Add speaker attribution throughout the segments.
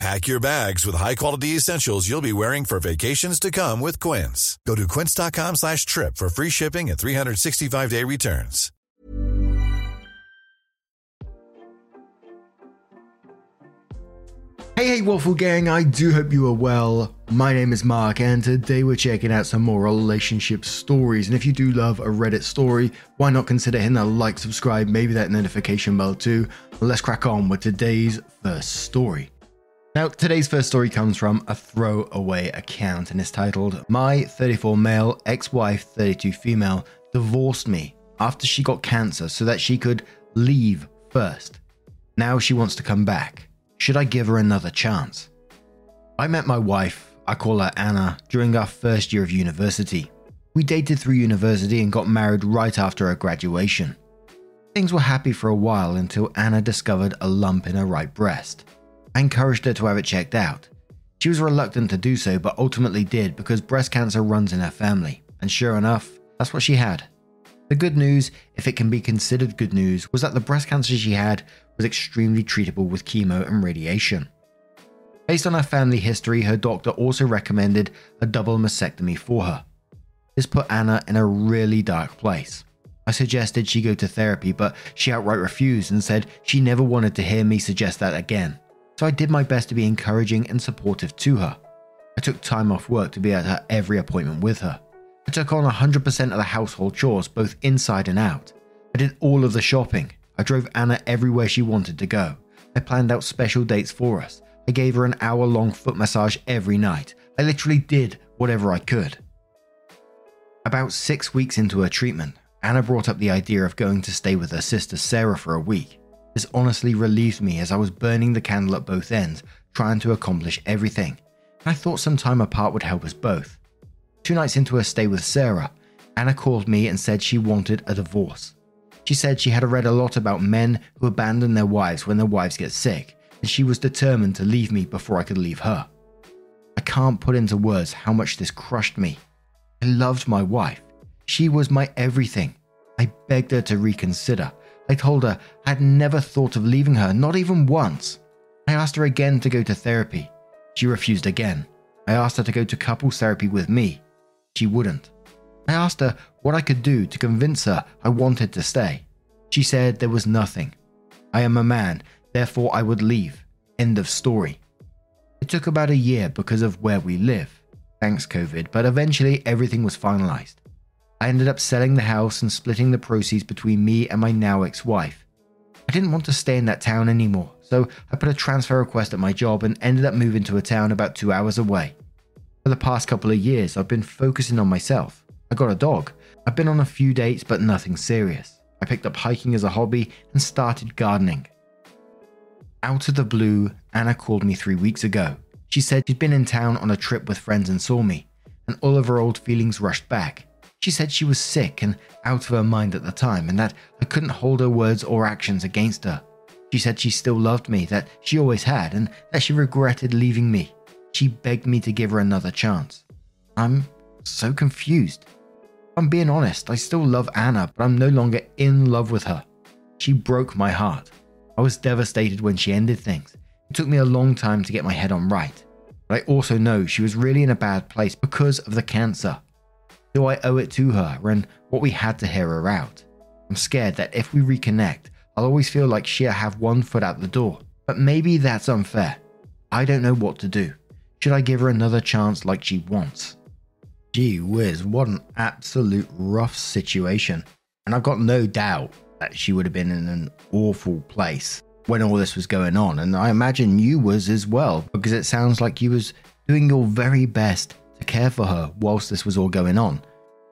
Speaker 1: Pack your bags with high-quality essentials you'll be wearing for vacations to come with Quince. Go to quince.com slash trip for free shipping and 365-day returns.
Speaker 2: Hey, hey, Waffle Gang, I do hope you are well. My name is Mark, and today we're checking out some more relationship stories. And if you do love a Reddit story, why not consider hitting that like, subscribe, maybe that notification bell too? Let's crack on with today's first story. Now, today's first story comes from a throwaway account and is titled My 34 male, ex wife, 32 female divorced me after she got cancer so that she could leave first. Now she wants to come back. Should I give her another chance? I met my wife, I call her Anna, during our first year of university. We dated through university and got married right after her graduation. Things were happy for a while until Anna discovered a lump in her right breast. I encouraged her to have it checked out. She was reluctant to do so, but ultimately did because breast cancer runs in her family, and sure enough, that's what she had. The good news, if it can be considered good news, was that the breast cancer she had was extremely treatable with chemo and radiation. Based on her family history, her doctor also recommended a double mastectomy for her. This put Anna in a really dark place. I suggested she go to therapy, but she outright refused and said she never wanted to hear me suggest that again. So I did my best to be encouraging and supportive to her. I took time off work to be at her every appointment with her. I took on 100% of the household chores, both inside and out. I did all of the shopping. I drove Anna everywhere she wanted to go. I planned out special dates for us. I gave her an hour long foot massage every night. I literally did whatever I could. About six weeks into her treatment, Anna brought up the idea of going to stay with her sister Sarah for a week. This honestly relieved me as I was burning the candle at both ends, trying to accomplish everything. I thought some time apart would help us both. Two nights into her stay with Sarah, Anna called me and said she wanted a divorce. She said she had read a lot about men who abandon their wives when their wives get sick, and she was determined to leave me before I could leave her. I can't put into words how much this crushed me. I loved my wife. She was my everything. I begged her to reconsider. I told her I had never thought of leaving her, not even once. I asked her again to go to therapy. She refused again. I asked her to go to couples therapy with me. She wouldn't. I asked her what I could do to convince her I wanted to stay. She said there was nothing. I am a man, therefore I would leave. End of story. It took about a year because of where we live. Thanks, COVID, but eventually everything was finalized. I ended up selling the house and splitting the proceeds between me and my now ex wife. I didn't want to stay in that town anymore, so I put a transfer request at my job and ended up moving to a town about two hours away. For the past couple of years, I've been focusing on myself. I got a dog. I've been on a few dates, but nothing serious. I picked up hiking as a hobby and started gardening. Out of the blue, Anna called me three weeks ago. She said she'd been in town on a trip with friends and saw me, and all of her old feelings rushed back. She said she was sick and out of her mind at the time, and that I couldn't hold her words or actions against her. She said she still loved me, that she always had, and that she regretted leaving me. She begged me to give her another chance. I'm so confused. I'm being honest, I still love Anna, but I'm no longer in love with her. She broke my heart. I was devastated when she ended things. It took me a long time to get my head on right. But I also know she was really in a bad place because of the cancer. Do I owe it to her and what we had to hear her out? I'm scared that if we reconnect, I'll always feel like she'll have one foot out the door. But maybe that's unfair. I don't know what to do. Should I give her another chance like she wants? Gee whiz, what an absolute rough situation. And I've got no doubt that she would have been in an awful place when all this was going on. And I imagine you was as well, because it sounds like you was doing your very best care for her whilst this was all going on.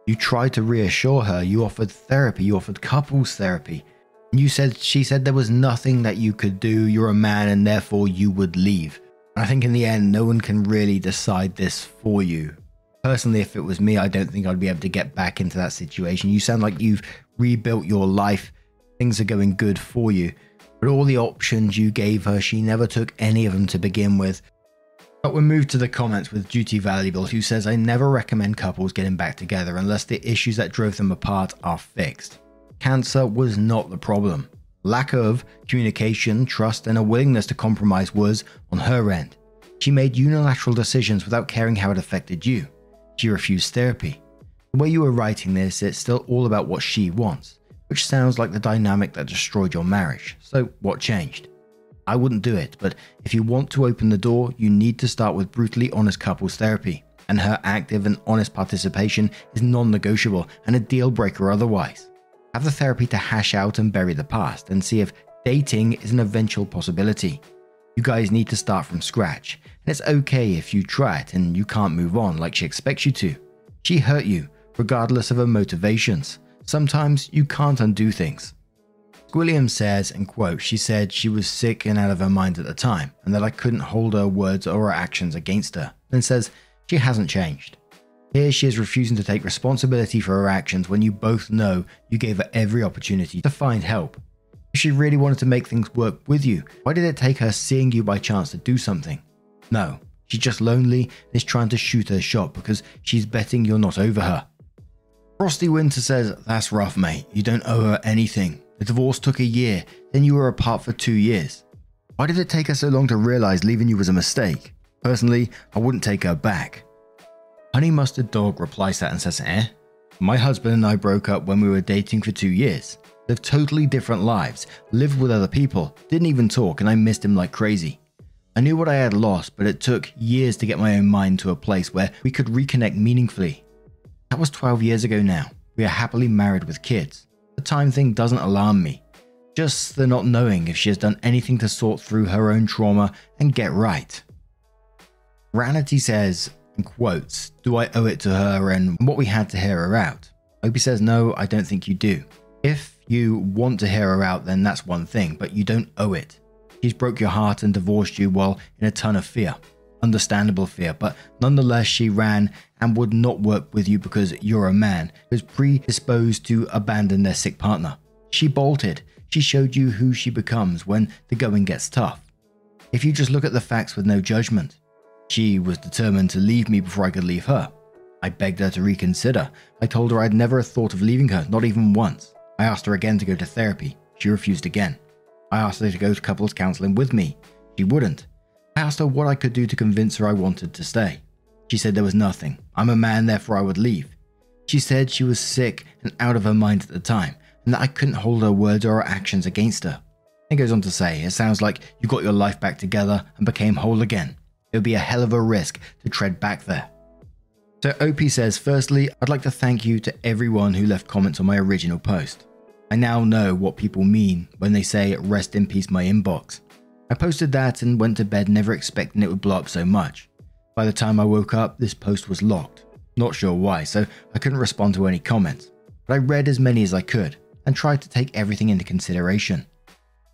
Speaker 2: You tried to reassure her, you offered therapy, you offered couples therapy. You said she said there was nothing that you could do, you're a man and therefore you would leave. I think in the end, no one can really decide this for you. Personally, if it was me, I don't think I'd be able to get back into that situation. You sound like you've rebuilt your life, things are going good for you. But all the options you gave her, she never took any of them to begin with. But we move to the comments with Duty Valuable, who says, I never recommend couples getting back together unless the issues that drove them apart are fixed. Cancer was not the problem. Lack of communication, trust, and a willingness to compromise was on her end. She made unilateral decisions without caring how it affected you. She refused therapy. The way you were writing this, it's still all about what she wants, which sounds like the dynamic that destroyed your marriage. So, what changed? I wouldn't do it, but if you want to open the door, you need to start with brutally honest couples therapy, and her active and honest participation is non negotiable and a deal breaker otherwise. Have the therapy to hash out and bury the past and see if dating is an eventual possibility. You guys need to start from scratch, and it's okay if you try it and you can't move on like she expects you to. She hurt you, regardless of her motivations. Sometimes you can't undo things. William says, and quote, she said she was sick and out of her mind at the time, and that I couldn't hold her words or her actions against her, then says she hasn't changed. Here she is refusing to take responsibility for her actions when you both know you gave her every opportunity to find help. If she really wanted to make things work with you, why did it take her seeing you by chance to do something? No, she's just lonely and is trying to shoot her shot because she's betting you're not over her. Frosty Winter says, That's rough, mate. You don't owe her anything. The divorce took a year, then you were apart for two years. Why did it take her so long to realize leaving you was a mistake? Personally, I wouldn't take her back. Honey Mustard Dog replies that and says, Eh? My husband and I broke up when we were dating for two years. Lived totally different lives, lived with other people, didn't even talk, and I missed him like crazy. I knew what I had lost, but it took years to get my own mind to a place where we could reconnect meaningfully. That was 12 years ago now. We are happily married with kids. The time thing doesn't alarm me. Just the not knowing if she has done anything to sort through her own trauma and get right. Ranity says, quotes, Do I owe it to her and what we had to hear her out? Opie says, No, I don't think you do. If you want to hear her out, then that's one thing, but you don't owe it. He's broke your heart and divorced you while in a ton of fear. Understandable fear, but nonetheless, she ran and would not work with you because you're a man who's predisposed to abandon their sick partner. She bolted. She showed you who she becomes when the going gets tough. If you just look at the facts with no judgment, she was determined to leave me before I could leave her. I begged her to reconsider. I told her I'd never thought of leaving her, not even once. I asked her again to go to therapy. She refused again. I asked her to go to couples counseling with me. She wouldn't. I asked her what I could do to convince her I wanted to stay. She said there was nothing. I'm a man, therefore I would leave. She said she was sick and out of her mind at the time, and that I couldn't hold her words or her actions against her. It goes on to say, it sounds like you got your life back together and became whole again. It would be a hell of a risk to tread back there. So OP says, firstly, I'd like to thank you to everyone who left comments on my original post. I now know what people mean when they say rest in peace my inbox. I posted that and went to bed never expecting it would blow up so much. By the time I woke up, this post was locked. Not sure why, so I couldn't respond to any comments. But I read as many as I could and tried to take everything into consideration.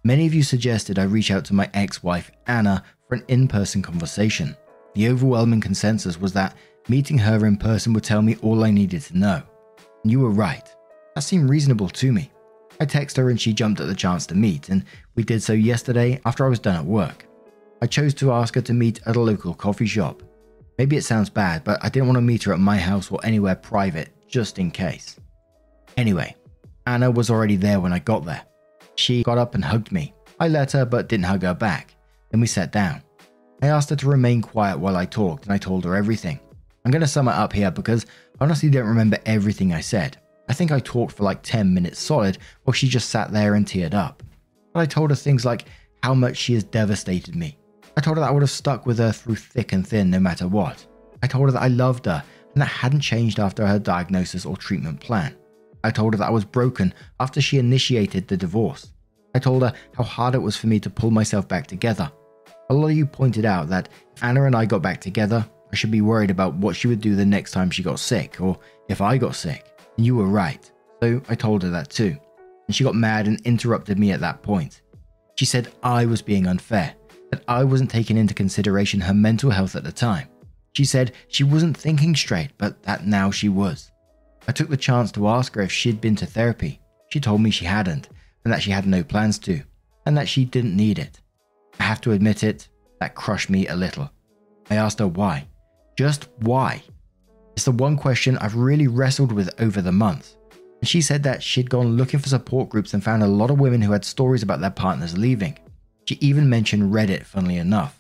Speaker 2: Many of you suggested I reach out to my ex wife, Anna, for an in person conversation. The overwhelming consensus was that meeting her in person would tell me all I needed to know. And you were right. That seemed reasonable to me. I texted her and she jumped at the chance to meet, and we did so yesterday after I was done at work. I chose to ask her to meet at a local coffee shop. Maybe it sounds bad, but I didn't want to meet her at my house or anywhere private, just in case. Anyway, Anna was already there when I got there. She got up and hugged me. I let her, but didn't hug her back. Then we sat down. I asked her to remain quiet while I talked, and I told her everything. I'm going to sum it up here because I honestly don't remember everything I said. I think I talked for like 10 minutes solid while she just sat there and teared up. But I told her things like how much she has devastated me, I told her that I would have stuck with her through thick and thin no matter what. I told her that I loved her and that hadn't changed after her diagnosis or treatment plan. I told her that I was broken after she initiated the divorce. I told her how hard it was for me to pull myself back together. A lot of you pointed out that if Anna and I got back together, I should be worried about what she would do the next time she got sick, or if I got sick. You were right. So I told her that too. And she got mad and interrupted me at that point. She said I was being unfair, that I wasn't taking into consideration her mental health at the time. She said she wasn't thinking straight, but that now she was. I took the chance to ask her if she'd been to therapy. She told me she hadn't, and that she had no plans to, and that she didn't need it. I have to admit it, that crushed me a little. I asked her why. Just why? It's the one question I've really wrestled with over the months. And she said that she'd gone looking for support groups and found a lot of women who had stories about their partners leaving. She even mentioned Reddit, funnily enough.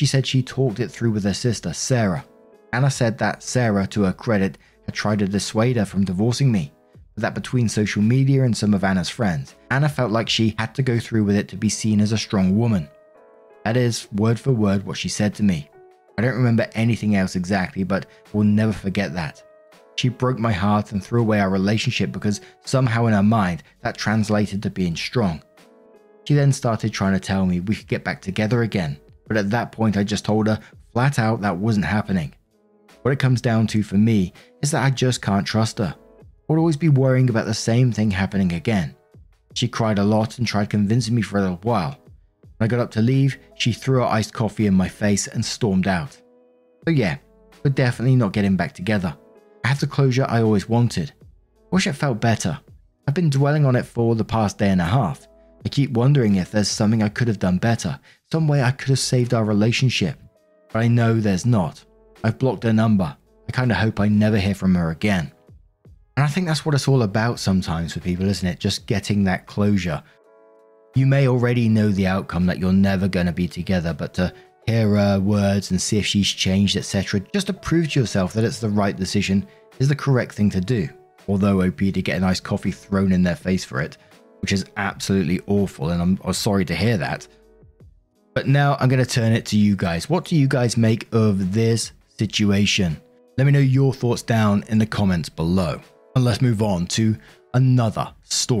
Speaker 2: She said she talked it through with her sister, Sarah. Anna said that Sarah, to her credit, had tried to dissuade her from divorcing me, but that between social media and some of Anna's friends, Anna felt like she had to go through with it to be seen as a strong woman. That is, word for word, what she said to me. I don't remember anything else exactly, but will never forget that. She broke my heart and threw away our relationship because somehow in her mind that translated to being strong. She then started trying to tell me we could get back together again, but at that point I just told her flat out that wasn't happening. What it comes down to for me is that I just can't trust her. I would always be worrying about the same thing happening again. She cried a lot and tried convincing me for a little while. When I got up to leave, she threw her iced coffee in my face and stormed out. So yeah, we're definitely not getting back together. I have the closure I always wanted. I wish it felt better. I've been dwelling on it for the past day and a half. I keep wondering if there's something I could have done better, some way I could have saved our relationship. But I know there's not. I've blocked her number. I kind of hope I never hear from her again. And I think that's what it's all about sometimes for people, isn't it? Just getting that closure. You may already know the outcome that you're never going to be together, but to hear her words and see if she's changed, etc., just to prove to yourself that it's the right decision is the correct thing to do. Although OP did get a nice coffee thrown in their face for it, which is absolutely awful, and I'm, I'm sorry to hear that. But now I'm going to turn it to you guys. What do you guys make of this situation? Let me know your thoughts down in the comments below. And let's move on to another story.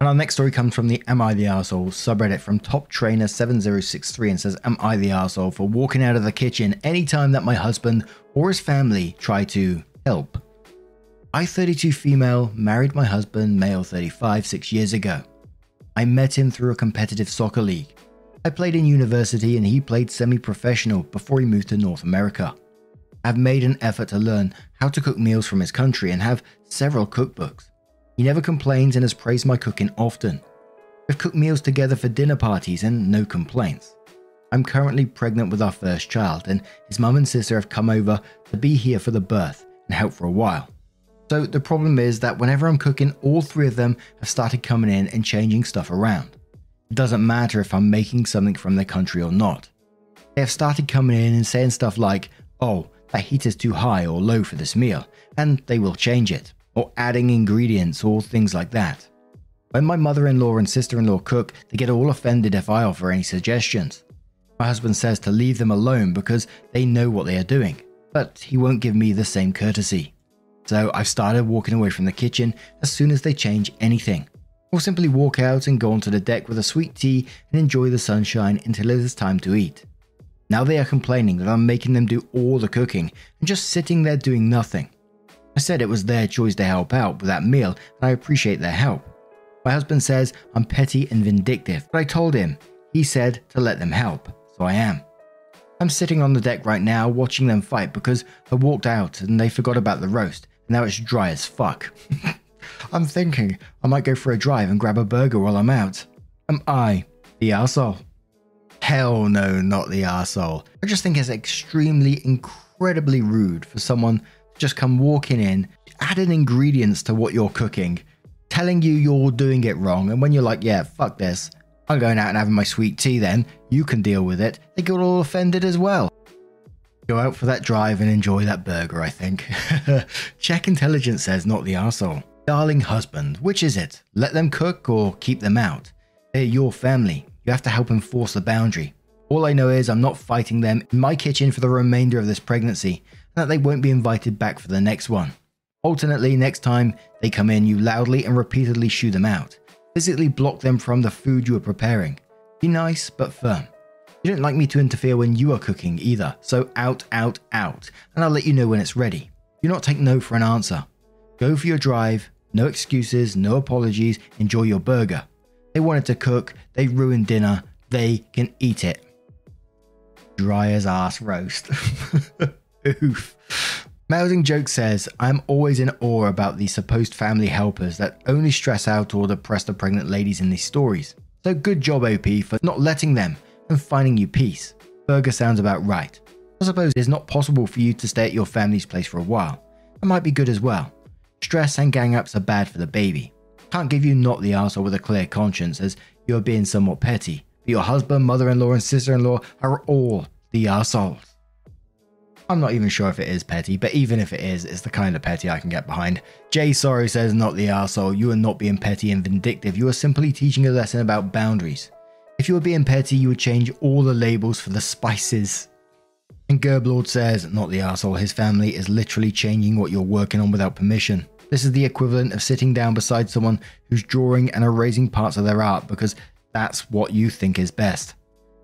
Speaker 2: And our next story comes from the Am I the Arsehole subreddit from Top Trainer 7063 and says, Am I the arsehole for walking out of the kitchen anytime that my husband or his family try to help? I, 32 female, married my husband, male 35, six years ago. I met him through a competitive soccer league. I played in university and he played semi professional before he moved to North America. I've made an effort to learn how to cook meals from his country and have several cookbooks. He never complains and has praised my cooking often. We've cooked meals together for dinner parties and no complaints. I'm currently pregnant with our first child, and his mum and sister have come over to be here for the birth and help for a while. So the problem is that whenever I'm cooking, all three of them have started coming in and changing stuff around. It doesn't matter if I'm making something from their country or not. They have started coming in and saying stuff like, oh, that heat is too high or low for this meal, and they will change it or adding ingredients or things like that. When my mother in law and sister in law cook, they get all offended if I offer any suggestions. My husband says to leave them alone because they know what they are doing, but he won't give me the same courtesy. So I've started walking away from the kitchen as soon as they change anything, or simply walk out and go onto the deck with a sweet tea and enjoy the sunshine until it is time to eat. Now they are complaining that I'm making them do all the cooking and just sitting there doing nothing. I said it was their choice to help out with that meal, and I appreciate their help. My husband says I'm petty and vindictive, but I told him. He said to let them help, so I am. I'm sitting on the deck right now watching them fight because I walked out and they forgot about the roast. And now it's dry as fuck. I'm thinking I might go for a drive and grab a burger while I'm out. Am I the arsehole? Hell no, not the arsehole. I just think it's extremely, incredibly rude for someone just come walking in, adding ingredients to what you're cooking, telling you you're doing it wrong, and when you're like, yeah, fuck this, I'm going out and having my sweet tea then, you can deal with it, they get all offended as well. Go out for that drive and enjoy that burger, I think. Check intelligence says not the arsehole. Darling husband, which is it? Let them cook or keep them out? They're your family. You have to help enforce the boundary. All I know is I'm not fighting them in my kitchen for the remainder of this pregnancy, that they won't be invited back for the next one. Alternately, next time they come in, you loudly and repeatedly shoo them out. Physically block them from the food you are preparing. Be nice but firm. You don't like me to interfere when you are cooking either, so out, out, out, and I'll let you know when it's ready. Do not take no for an answer. Go for your drive, no excuses, no apologies, enjoy your burger. They wanted to cook, they ruined dinner, they can eat it. Dry as ass roast. Oof. Mousing Joke says, I'm always in awe about the supposed family helpers that only stress out or depress the pregnant ladies in these stories. So good job, OP, for not letting them and finding you peace. Burger sounds about right. I suppose it's not possible for you to stay at your family's place for a while. That might be good as well. Stress and gang ups are bad for the baby. Can't give you not the arsehole with a clear conscience as you're being somewhat petty, but your husband, mother in law, and sister in law are all the arseholes. I'm not even sure if it is petty, but even if it is, it's the kind of petty I can get behind. Jay Sorry says, Not the arsehole. You are not being petty and vindictive. You are simply teaching a lesson about boundaries. If you were being petty, you would change all the labels for the spices. And Gerblord says, Not the arsehole. His family is literally changing what you're working on without permission. This is the equivalent of sitting down beside someone who's drawing and erasing parts of their art because that's what you think is best.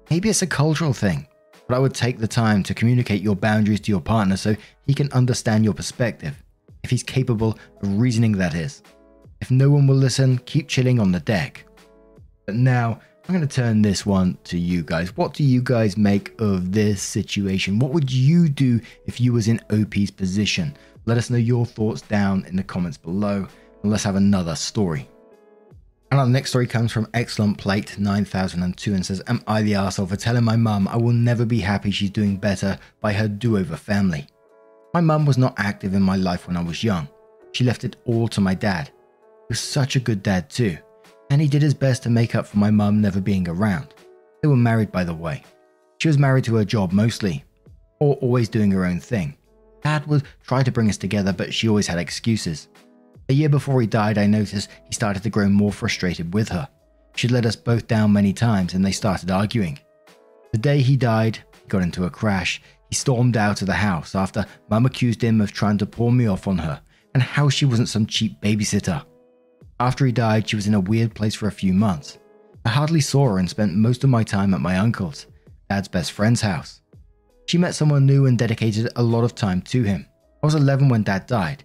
Speaker 2: Maybe it's a cultural thing but I would take the time to communicate your boundaries to your partner so he can understand your perspective, if he's capable of reasoning, that is. If no one will listen, keep chilling on the deck. But now, I'm going to turn this one to you guys. What do you guys make of this situation? What would you do if you was in OP's position? Let us know your thoughts down in the comments below, and let's have another story. And our next story comes from Excellent Plate 9002 and says, Am I the arsehole for telling my mum I will never be happy she's doing better by her do over family? My mum was not active in my life when I was young. She left it all to my dad. He was such a good dad, too, and he did his best to make up for my mum never being around. They were married, by the way. She was married to her job mostly, or always doing her own thing. Dad would try to bring us together, but she always had excuses. A year before he died, I noticed he started to grow more frustrated with her. She'd let us both down many times and they started arguing. The day he died, he got into a crash. He stormed out of the house after Mum accused him of trying to pawn me off on her and how she wasn't some cheap babysitter. After he died, she was in a weird place for a few months. I hardly saw her and spent most of my time at my uncle's, Dad's best friend's house. She met someone new and dedicated a lot of time to him. I was 11 when Dad died,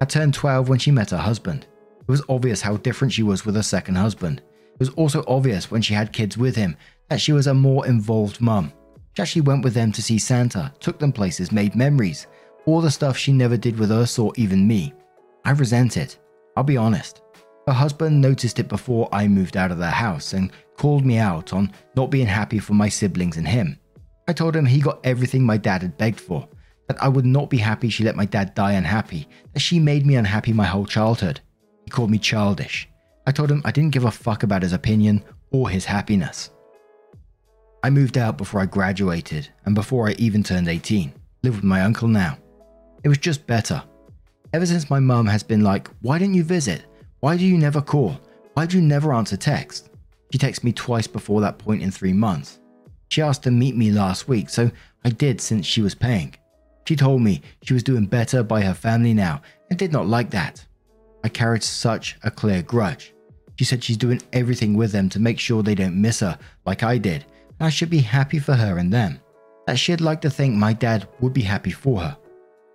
Speaker 2: had turned 12 when she met her husband. It was obvious how different she was with her second husband. It was also obvious when she had kids with him that she was a more involved mum. She actually went with them to see Santa, took them places, made memories, all the stuff she never did with us or even me. I resent it. I'll be honest. Her husband noticed it before I moved out of their house and called me out on not being happy for my siblings and him. I told him he got everything my dad had begged for, that I would not be happy she let my dad die unhappy, that she made me unhappy my whole childhood. He called me childish. I told him I didn't give a fuck about his opinion or his happiness. I moved out before I graduated and before I even turned 18. Live with my uncle now. It was just better. Ever since my mum has been like, Why didn't you visit? Why do you never call? Why do you never answer text? She texted me twice before that point in three months. She asked to meet me last week, so I did since she was paying. She told me she was doing better by her family now and did not like that. I carried such a clear grudge. She said she's doing everything with them to make sure they don't miss her like I did, and I should be happy for her and them. That she'd like to think my dad would be happy for her.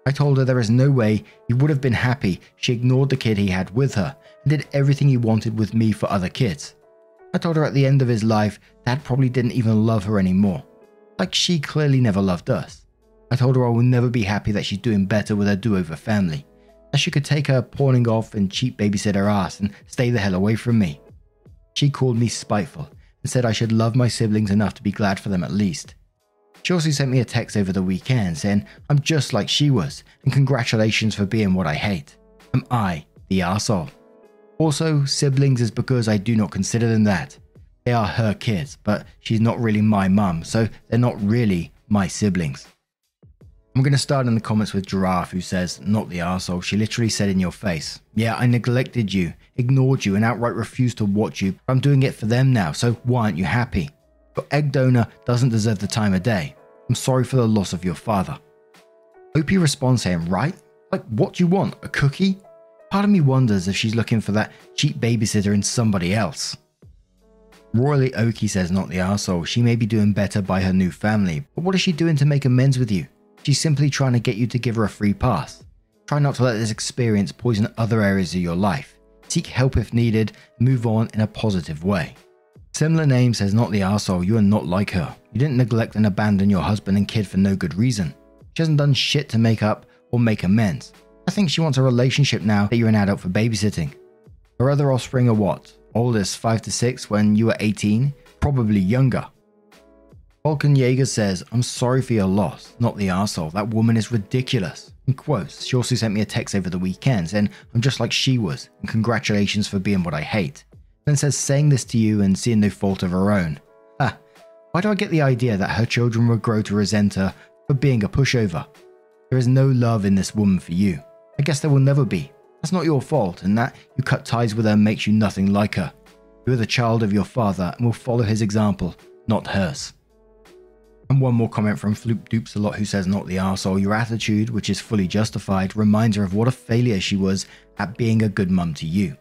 Speaker 2: I told her there is no way he would have been happy she ignored the kid he had with her and did everything he wanted with me for other kids. I told her at the end of his life, Dad probably didn't even love her anymore. Like she clearly never loved us. I told her I will never be happy that she's doing better with her do over family, that she could take her pawning off and cheap babysitter ass and stay the hell away from me. She called me spiteful and said I should love my siblings enough to be glad for them at least. She also sent me a text over the weekend saying I'm just like she was and congratulations for being what I hate. Am I the arsehole? Also, siblings is because I do not consider them that. They are her kids, but she's not really my mum, so they're not really my siblings. I'm going to start in the comments with Giraffe, who says, Not the arsehole. She literally said in your face, Yeah, I neglected you, ignored you, and outright refused to watch you. I'm doing it for them now, so why aren't you happy? Your egg donor doesn't deserve the time of day. I'm sorry for the loss of your father. Opie responds saying, Right? Like, what do you want? A cookie? Part of me wonders if she's looking for that cheap babysitter in somebody else. Royally Oki says, Not the arsehole. She may be doing better by her new family, but what is she doing to make amends with you? She's simply trying to get you to give her a free pass. Try not to let this experience poison other areas of your life. Seek help if needed, move on in a positive way. Similar name says not the arsehole, you are not like her. You didn't neglect and abandon your husband and kid for no good reason. She hasn't done shit to make up or make amends. I think she wants a relationship now that you're an adult for babysitting. Her other offspring are what? Oldest 5 to 6 when you were 18? Probably younger. Vulcan Jaeger says, I'm sorry for your loss, not the arsehole. That woman is ridiculous. In quotes, she also sent me a text over the weekend saying, I'm just like she was, and congratulations for being what I hate. Then says, saying this to you and seeing no fault of her own. Ah, why do I get the idea that her children will grow to resent her for being a pushover? There is no love in this woman for you. I guess there will never be. That's not your fault, and that you cut ties with her makes you nothing like her. You are the child of your father and will follow his example, not hers. And one more comment from Floop Dupes a lot who says, Not the arsehole, your attitude, which is fully justified, reminds her of what a failure she was at being a good mum to you.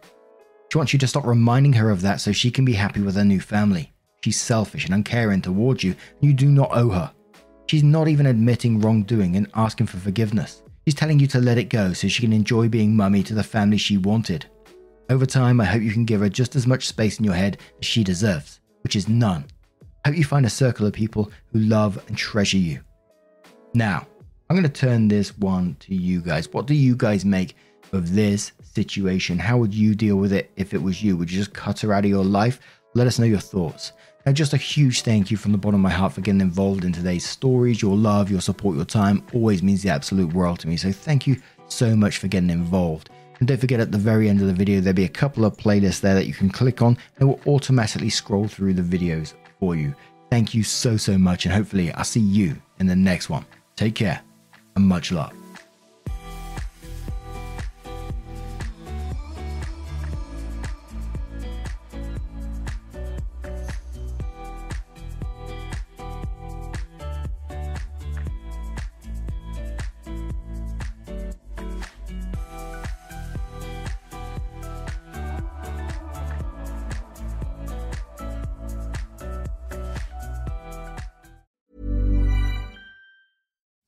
Speaker 2: She wants you to stop reminding her of that so she can be happy with her new family. She's selfish and uncaring towards you, and you do not owe her. She's not even admitting wrongdoing and asking for forgiveness. She's telling you to let it go so she can enjoy being mummy to the family she wanted. Over time, I hope you can give her just as much space in your head as she deserves, which is none. Hope you find a circle of people who love and treasure you. Now, I'm going to turn this one to you guys. What do you guys make of this situation? How would you deal with it if it was you? Would you just cut her out of your life? Let us know your thoughts. Now, just a huge thank you from the bottom of my heart for getting involved in today's stories. Your love, your support, your time always means the absolute world to me. So, thank you so much for getting involved. And don't forget at the very end of the video, there'll be a couple of playlists there that you can click on it will automatically scroll through the videos for you. Thank you so, so much. And hopefully, I'll see you in the next one. Take care and much love.